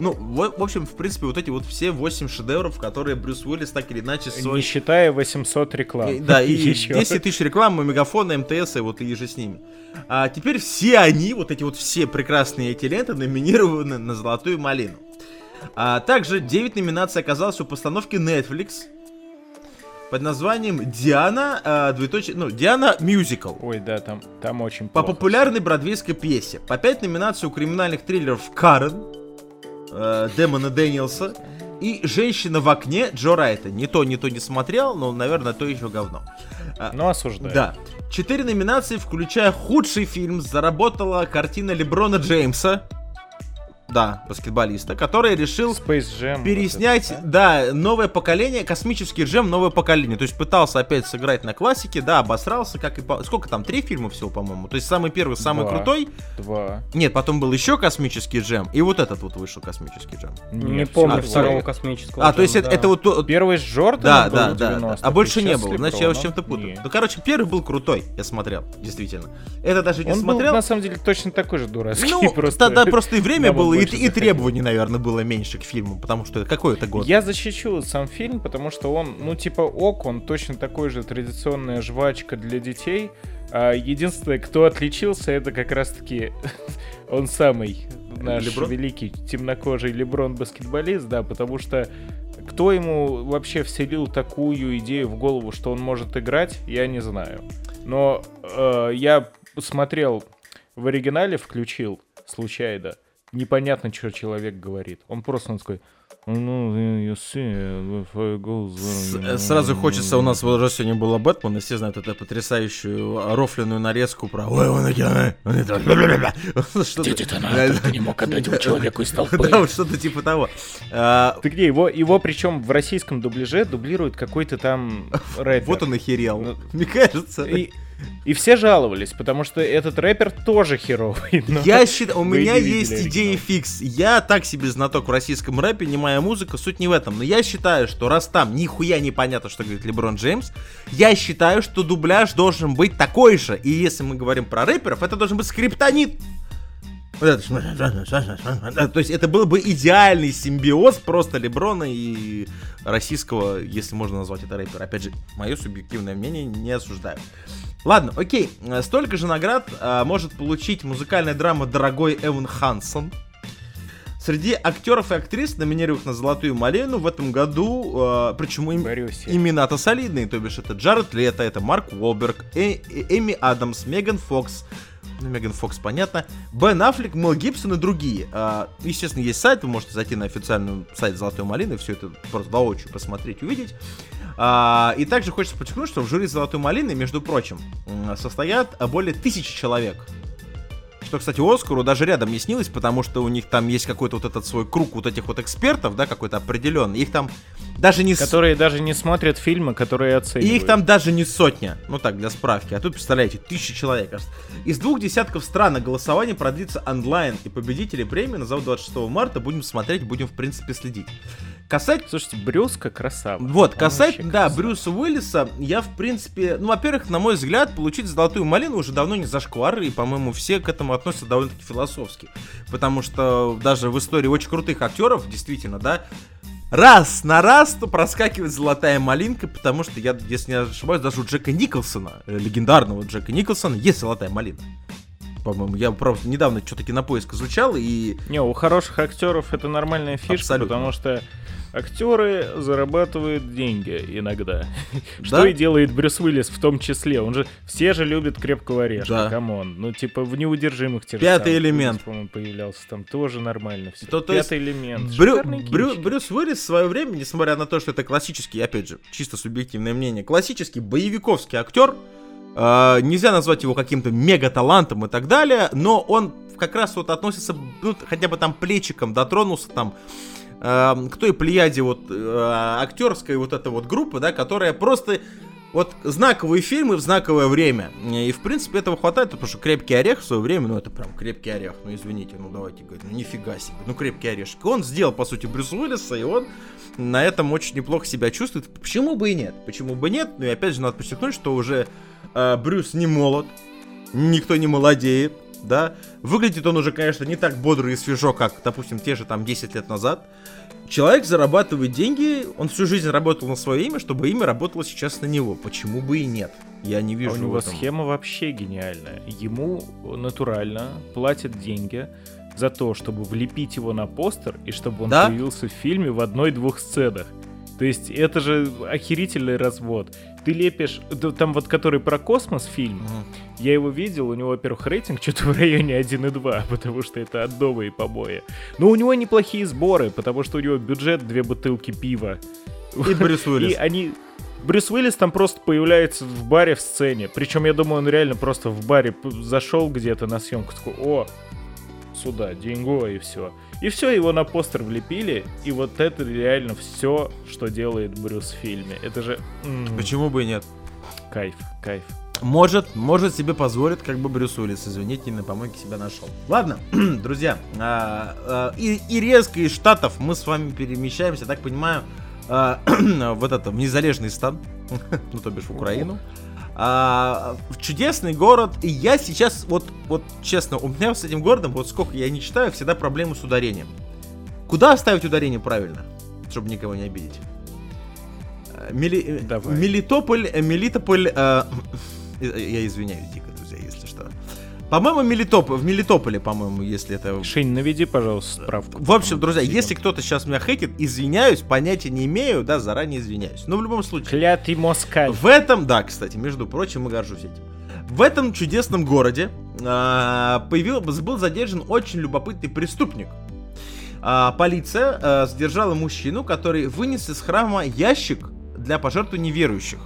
Ну, в, в общем, в принципе, вот эти вот все 8 шедевров, которые Брюс Уиллис так или иначе Не свой... считая 800 реклам. И- Да, [laughs] и Ещё. 10 тысяч реклам, Мегафона, МТС и вот и же с ними. А теперь все они, вот эти вот все прекрасные эти ленты, номинированы на Золотую Малину. А также 9 номинаций оказалось у постановки Netflix под названием Диана, а, двоеточие, ну, Диана Мюзикл. Ой, да, там, там очень По плохо. популярной бродвейской пьесе. По 5 номинаций у криминальных триллеров Карен, э, Дэмона Дэниелса и Женщина в окне Джо Райта. Не то, не то не смотрел, но, наверное, то еще говно. Ну, осуждаю. Да. Четыре номинации, включая худший фильм, заработала картина Леброна Джеймса. Да, баскетболиста, который решил Space Jam. переснять, вот это, да, новое поколение, космический джем, новое поколение. То есть пытался опять сыграть на классике, да, обосрался, как и... по- Сколько там, три фильма всего, по-моему? То есть самый первый, самый Два. крутой. да. Два. Нет, потом был еще космический джем, и вот этот вот вышел космический джем. Не Нет, помню всё второго космического. А, то есть это, джема, это вот... Первый с Джорданом Да, был да, да, да. 90-х, А больше не было. Значит, я его чем-то путаю. Нет. Ну, короче, первый был крутой, я смотрел, действительно. Это даже не Он был, смотрел. на самом деле, точно такой же дурацкий. Ну, [laughs] просто... тогда просто и время было, и, и требований, наверное, было меньше к фильму, потому что это какой это год? Я защищу сам фильм, потому что он, ну, типа, ок, он точно такой же традиционная жвачка для детей. А единственное, кто отличился, это как раз-таки [laughs] он самый наш Леброн? великий темнокожий Леброн-баскетболист, да, потому что кто ему вообще вселил такую идею в голову, что он может играть, я не знаю. Но э, я смотрел в оригинале, включил случайно. Непонятно, что человек говорит. Он просто он такой... «Ну, you see, if I go there, С- Сразу хочется, у нас вот уже сегодня была Бэтмен, и все знают эту потрясающую рофленную нарезку про «Ой, он океан, он это, бля-бля-бля». [laughs] Что-то- ты не мог отдать его человеку из толпы. [laughs] Да, вот что-то типа того. А, Ты где? Его, его причем в российском дубляже дублирует какой-то там [laughs] рэпер. Вот он охерел, Ну, мне кажется. И, все жаловались, потому что этот рэпер тоже херовый. [laughs] Я считаю, у меня не есть оригинал. идея фикс. Я так себе знаток в российском рэпе, не моя музыка, суть не в этом. Но я считаю, что раз там нихуя непонятно, что говорит Леброн Джеймс, я считаю, что дубляж должен быть такой же. И если мы говорим про рэперов, это должен быть скриптонит. [laughs] То есть это был бы идеальный симбиоз просто Леброна и российского, если можно назвать это рэпера. Опять же, мое субъективное мнение не осуждаю. Ладно, окей. Столько же наград э, может получить музыкальная драма «Дорогой Эван Хансон». Среди актеров и актрис, номинированных на «Золотую малину» в этом году, э, причем им- имена-то солидные, то бишь это Джаред Лето, это Марк Уолберг, Э- Э- Эми Адамс, Меган Фокс, ну, Меган Фокс, понятно, Бен Аффлек, Мел Гибсон и другие. А, естественно, есть сайт, вы можете зайти на официальный сайт «Золотой малины», все это просто воочию посмотреть, увидеть. А, и также хочется подчеркнуть, что в жюри «Золотой малины», между прочим, состоят более тысячи человек. Что, кстати, Оскару даже рядом не снилось, потому что у них там есть какой-то вот этот свой круг вот этих вот экспертов, да, какой-то определенный. Их там даже не... с- Которые даже не смотрят фильмы, которые и оценивают. их там даже не сотня. Ну так, для справки. А тут, представляете, тысячи человек. Из двух десятков стран голосование продлится онлайн. И победители премии назовут 26 марта. Будем смотреть, будем, в принципе, следить. Касать... Слушайте, Брюска красава. Вот, Он вообще да, красава. Брюса Уиллиса, я, в принципе, ну, во-первых, на мой взгляд, получить золотую малину уже давно не зашквар, и, по-моему, все к этому относятся довольно-таки философски. Потому что даже в истории очень крутых актеров, действительно, да, раз на раз то проскакивает золотая малинка, потому что я, если не ошибаюсь, даже у Джека Николсона, э, легендарного Джека Николсона, есть золотая малина. По-моему, я, правда, недавно что-то кинопоиск изучал, и Не, у хороших актеров это нормальная фишка, Абсолютно. потому что Актеры зарабатывают деньги иногда. [laughs] Да? Что и делает Брюс Уиллис в том числе. Он же все же любят крепкого орешка, Да. come on. Ну, типа, в неудержимых те же Пятый элемент. По-моему, появлялся там тоже нормально все. То- то есть Пятый элемент. Брю- Брю-. Брюс Уиллис в свое время, несмотря на то, что это классический, опять же, чисто субъективное мнение, классический боевиковский актер, э, нельзя назвать его каким-то мега-талантом и так далее, но он как раз вот относится, ну, хотя бы там плечиком дотронулся там э, к той плеяде вот э, актерской вот этой вот группы, да, которая просто вот знаковые фильмы в знаковое время. И, в принципе, этого хватает, потому что «Крепкий орех» в свое время, ну, это прям «Крепкий орех», ну, извините, ну, давайте говорить, ну, нифига себе, ну, «Крепкий орешек». Он сделал, по сути, Брюс Уиллиса, и он на этом очень неплохо себя чувствует. Почему бы и нет? Почему бы нет? Ну, и опять же, надо подчеркнуть, что уже э, Брюс не молод, никто не молодеет, да. Выглядит он уже, конечно, не так бодро и свежо, как, допустим, те же там 10 лет назад. Человек зарабатывает деньги, он всю жизнь работал на свое имя, чтобы имя работало сейчас на него. Почему бы и нет? Я не А вижу у в него этом. схема вообще гениальная. Ему натурально платят деньги за то, чтобы влепить его на постер и чтобы он Да? появился в фильме в одной-двух сценах. То есть это же охерительный развод. Ты лепишь, там вот который про космос фильм, Мгм. я его видел, у него, во-первых, рейтинг что-то в районе 1,2, [laughs] потому что это отдовые побои. Но у него неплохие сборы, потому что у него бюджет две бутылки пива. И Брюс [laughs] И Уиллис. они... Брюс Уиллис там просто появляется в баре в сцене. Причем, я думаю, он реально просто в баре зашел где-то на съемку, такой, о, сюда, деньго, и все. И все, его на постер влепили, и вот это реально все, что делает Брюс в фильме. Это же Почему бы и нет? кайф, кайф. Может, может себе позволит, как бы Брюс Уиллис, извините, на помойке себя нашел. Ладно, [clears throat] друзья, а, а, и, и резко из Штатов мы с вами перемещаемся, так понимаю, а, [clears throat] в этот, в незалежный стан, [laughs] ну, то бишь в Украину. А, чудесный город, и я сейчас, вот, вот честно, у меня с этим городом, вот сколько я не читаю, всегда проблемы с ударением. Куда ставить ударение правильно, чтобы никого не обидеть? Э, Мели- э, Давай. Мелитополь, э, Мелитополь, э, [laughs] я извиняюсь По-моему, Мелитоп, в Мелитополе, по-моему, если это... Шень, наведи, пожалуйста, справку. В общем, друзья, Сидим. если кто-то сейчас меня хейтит, извиняюсь, понятия не имею, да, заранее извиняюсь. Но в любом случае, Клятый москаль. в этом, да, кстати, между прочим, и горжусь этим. В этом чудесном городе а, появил, был задержан очень любопытный преступник. А, полиция а, задержала мужчину, который вынес из храма ящик для пожертвований верующих.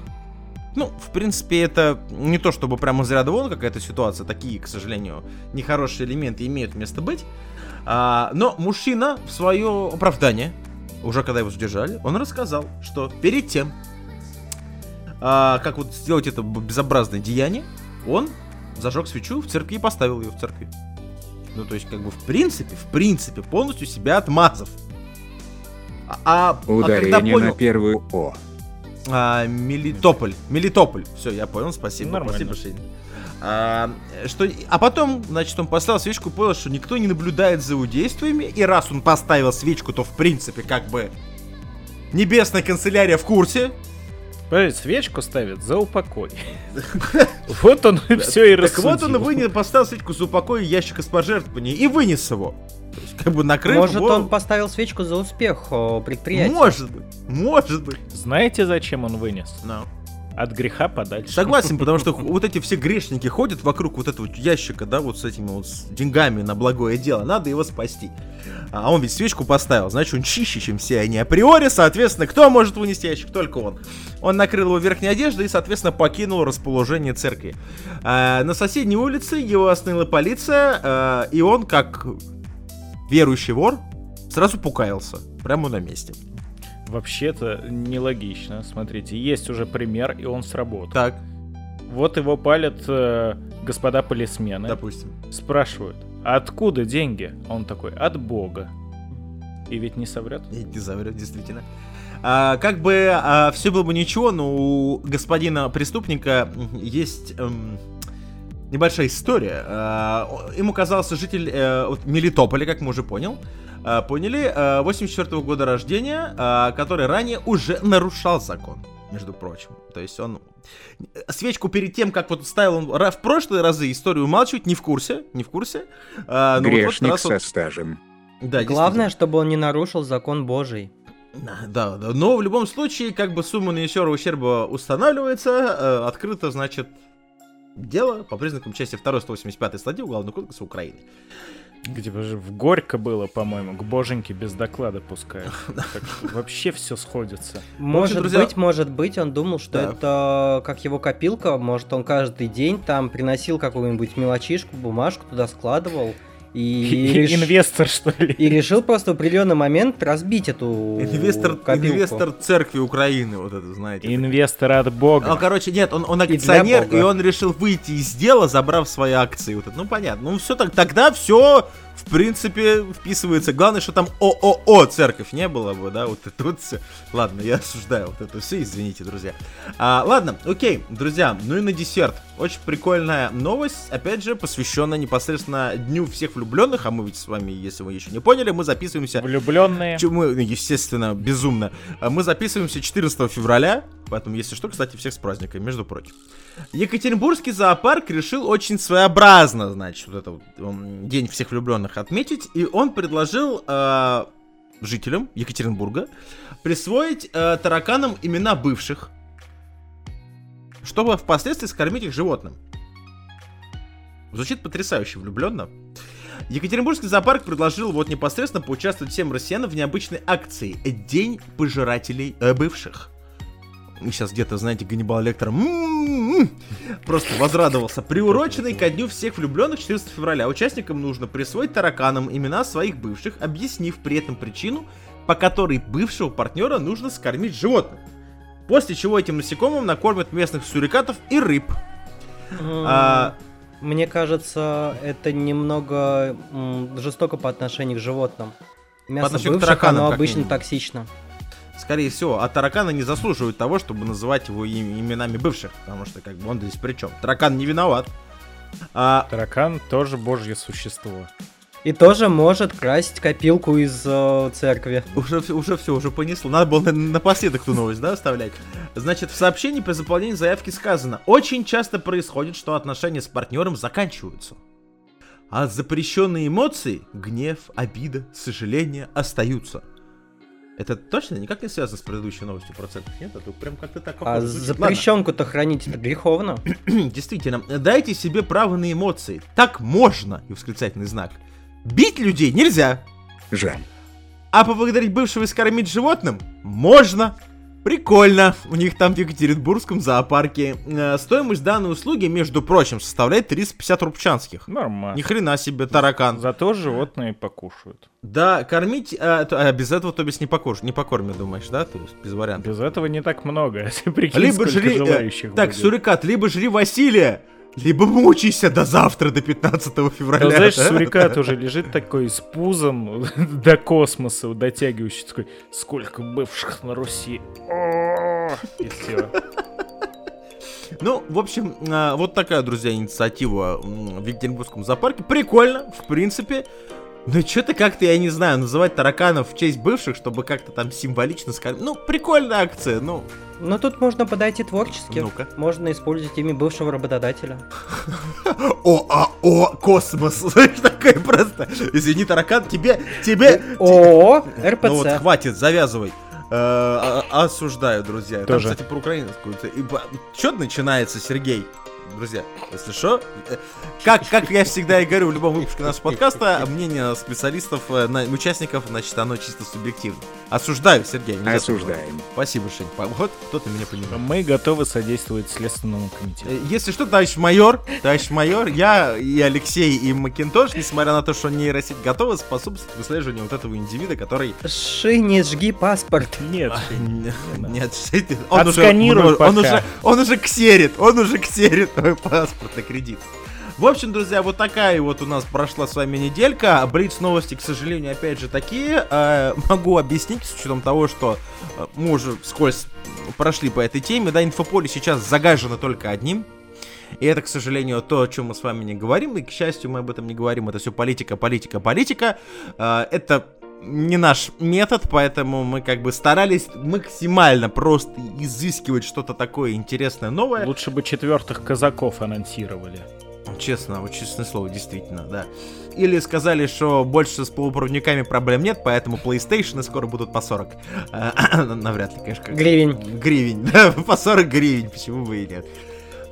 Ну, в принципе, это не то чтобы прямо из ряда вон какая-то ситуация. Такие, к сожалению, нехорошие элементы имеют место быть. А, но мужчина в свое оправдание, уже когда его задержали, он рассказал, что перед тем, а, как вот сделать это безобразное деяние, он зажег свечу в церкви и поставил ее в церкви. Ну, то есть, как бы, в принципе, в принципе, полностью себя отмазав. А, а- а когда Ударение понял- на первую О. а, Мелитополь. Мелитополь. Все, я понял, спасибо. Нормально. Спасибо, Шейн. А, что, а потом, значит, он поставил свечку понял, что никто не наблюдает за его действиями. И раз он поставил свечку, то в принципе, как бы небесная канцелярия в курсе. Подожди, свечку ставят за упокой. [laughs] Вот он все и Так вот он и рассудил. вынес, поставил свечку за упокой ящика с пожертвований и вынес его. То есть, как бы накрыв Может, его- он поставил свечку за успех предприятия? Может быть, может быть. Знаете, зачем он вынес? No. От греха подальше. Согласен, потому что [laughs] вот эти все грешники ходят вокруг вот этого ящика, да, вот с этими вот с деньгами на благое дело. Надо его спасти. А он ведь свечку поставил, значит, он чище, чем все они априори. Соответственно, кто может вынести ящик? Только он. Он накрыл его верхней одеждой и, соответственно, покинул расположение церкви. А, на соседней улице его остановила полиция, а, и он, как верующий вор, сразу покаялся. Прямо на месте. Вообще-то нелогично. Смотрите, есть уже пример, и он сработал. Так, Вот его палят э, господа полисмены. допустим. Спрашивают, «А откуда деньги? Он такой, от Бога. И ведь не соврет. И не заврет, действительно. А, как бы все было бы ничего, но у господина преступника есть эм, небольшая история. А, о- ему казался житель э, вот Мелитополя, как мы уже понял. А, поняли? А, 84 года рождения, а, который ранее уже нарушал закон, между прочим. То есть он свечку перед тем, как вот ставил он в прошлые разы историю умалчивать, не в курсе, не в курсе. А, но вот Грешник он- со стажем. Да, Главное, чтобы он не нарушил закон Божий. Да, да, но в любом случае, как бы сумма нанесенного ущерба устанавливается, э, открыто, значит, дело по признакам части 2 185 статьи Уголовного кодекса Украины. Где бы же в Горько было, по-моему, к боженьке без доклада пускают. [laughs] Так вообще все сходится. Может друзья- быть, может быть, он думал, что Да. это как его копилка, может, он каждый день там приносил какую-нибудь мелочишку, бумажку, туда складывал [laughs] и, реш- Инвестор, что ли? и решил просто в определенный момент разбить эту Инвестор, копилку. инвестор церкви Украины, вот это, знаете. Инвестор от А, бога. короче, нет, он, он акционер, бога. и, он решил выйти из дела, забрав свои акции. Вот это. Ну, понятно. Ну, все так, тогда все, в принципе, вписывается. Главное, что там ООО церковь не было бы, да, вот это вот все. Ладно, я осуждаю вот это все, извините, друзья. А, ладно, окей, друзья, ну и на десерт. Очень прикольная новость, опять же, посвященная непосредственно Дню всех влюбленных, а мы ведь с вами, если вы еще не поняли, мы записываемся Влюбленные. Мы, ну, естественно, безумно. А Мы записываемся 14 февраля, поэтому, если что, кстати, всех с праздником, между прочим. Екатеринбургский зоопарк решил очень своеобразно, значит, вот этот вот, День всех влюбленных отметить, и он предложил э, жителям Екатеринбурга присвоить э, тараканам имена бывших, чтобы впоследствии скормить их животным. Звучит потрясающе влюбленно. Екатеринбургский зоопарк предложил вот непосредственно поучаствовать всем россиянам в необычной акции «День пожирателей э, бывших». Сейчас где-то, знаете, Ганнибал Лектор м-м-м, просто возрадовался. Приуроченный ко дню всех влюбленных 14 февраля. Участникам нужно присвоить тараканам имена своих бывших, объяснив при этом причину, по которой бывшего партнера нужно скормить животным. После чего этим насекомым накормят местных сурикатов и рыб. А, Мне кажется, это немного м, жестоко по отношению к животным. Мясо к бывших, тараканам, оно обычно токсично. Скорее всего, а тараканы не заслуживают того, чтобы называть его им- именами бывших, потому что как бы он здесь при чем? Таракан не виноват. А, Таракан тоже божье существо. И тоже может красть копилку из э, церкви. уже, уже все, уже понесло. Надо было на- напоследок ту новость, да, оставлять. Значит, в сообщении при заполнении заявки сказано, очень часто происходит, что отношения с партнером заканчиваются. А запрещенные эмоции, гнев, обида, сожаление остаются. Это точно никак не связано с предыдущей новостью процентов, нет? Это прям как-то так А запрещенку-то хранить это греховно. [clears throat] Действительно, дайте себе право на эмоции. Так можно, и восклицательный знак. Бить людей нельзя, Жаль. а поблагодарить бывшего и скормить животным можно. Прикольно. У них там в Екатеринбургском зоопарке. Э, стоимость данной услуги, между прочим, составляет 350 рубчанских. Нормально. Ни хрена себе, таракан. Зато животные покушают. Да, кормить... э, то- а без этого, то без не покормишь, не покормишь, думаешь, да? То есть без вариантов. Без этого не так много. Если [laughs] прикинь, Либо жри... э, желающих так, будет. сурикат, либо жри Василия, либо мучайся до завтра, до 15 февраля. Да, знаешь, да? сурикат [laughs] уже лежит такой с пузом [laughs] до космоса, дотягивающий такой, сколько бывших на Руси. И все. Ну, в общем, а, вот такая, друзья, инициатива в Екатеринбургском зоопарке. Прикольно, в принципе. Но что-то как-то, я не знаю, называть тараканов в честь бывших, чтобы как-то там символично сказать. Ну, прикольная акция, ну, Но тут можно подойти творчески. Ну-ка. Можно использовать имя бывшего работодателя. О, а, о, космос. [laughs] Знаешь, такой просто. Извини, таракан, тебе, тебе... О, Ну вот, РПЦ. хватит, завязывай. Э, а- Осуждаю, друзья. Тоже. кстати, про украинскую. Что начинается, Сергей? Друзья, если что, э, как, как я всегда и говорю в любом выпуске нашего подкаста, мнение специалистов, э, на- участников, значит, оно чисто субъективно. Осуждаю, Сергей. нельзя Осуждаем. забывать. Спасибо, Шень. По- Вот кто-то меня понимает. Мы готовы содействовать Следственному комитету. Э, Если что, товарищ майор, товарищ майор, я и Алексей и Макинтош, несмотря на то, что нейросеть готова, способствовать выслеживанию вот этого индивида, который... Ши, не жги паспорт. Нет, надо. Нет, он уже, он уже, он уже ксерит, он уже ксерит твой паспорт на кредит. В общем, друзья, вот такая вот у нас прошла с вами неделька. Блиц новости, к сожалению, опять же такие. Э, могу объяснить, с учетом того, что э, мы уже вскользь прошли по этой теме. Да, инфополе сейчас загажено только одним. И это, к сожалению, то, о чем мы с вами не говорим. И, к счастью, мы об этом не говорим. Это все политика, политика, политика. Э, это не наш метод, поэтому мы как бы старались максимально просто изыскивать что-то такое интересное, новое. лучше бы четвертых казаков анонсировали. честно, вот честное слово, действительно, да. Или сказали, что больше с полупроводниками проблем нет, поэтому PlayStation скоро будут по 40. Э, [coughs] Навряд ли, конечно. Гривень. Гривень, [laughs] да, по 40 гривен, почему бы и нет.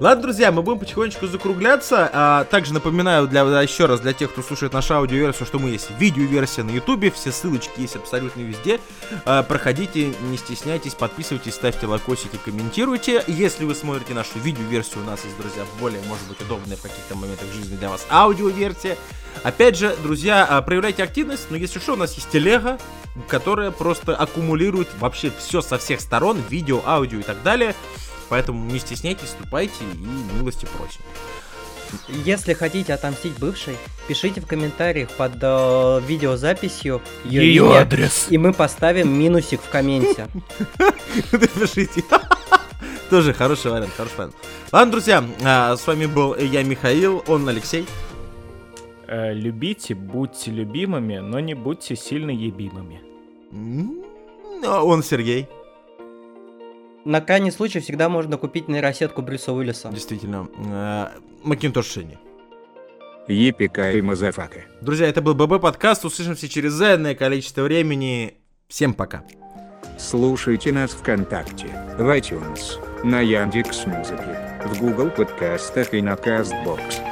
Ладно, друзья, мы будем потихонечку закругляться. А, также напоминаю для, еще раз для тех, кто слушает нашу аудиоверсию, что мы есть видеоверсия на ютубе, все ссылочки есть абсолютно везде. А, проходите, не стесняйтесь, подписывайтесь, ставьте лайкосики, комментируйте. Если вы смотрите нашу видеоверсию, у нас есть, друзья, более, может быть, удобная в каких-то моментах жизни для вас аудиоверсия. Опять же, друзья, а, проявляйте активность, но если что, у нас есть телега, которая просто аккумулирует вообще все со всех сторон, видео, аудио и так далее. Поэтому не стесняйтесь, вступайте и милости просим. Если хотите отомстить бывшей, пишите в комментариях под э, видеозаписью Ее имя, адрес. и мы поставим минусик в комменте. [laughs] Напишите. [laughs] Тоже хороший вариант, хороший вариант. Ладно, друзья, а, с вами был я, Михаил, он Алексей. Э, Любите, будьте любимыми, но не будьте сильно ебимыми. А Он Сергей. На крайний случай всегда можно купить нейросетку Брюса Уиллиса. Действительно. а, Макинтош Шенни. Yippee-ki-yay, motherfucker. Друзья, это был ББ подкаст. Услышимся через энное количество времени. Всем пока. Слушайте нас ВКонтакте, в iTunes, на Яндекс.Музыке, в Google подкастах и на Castbox.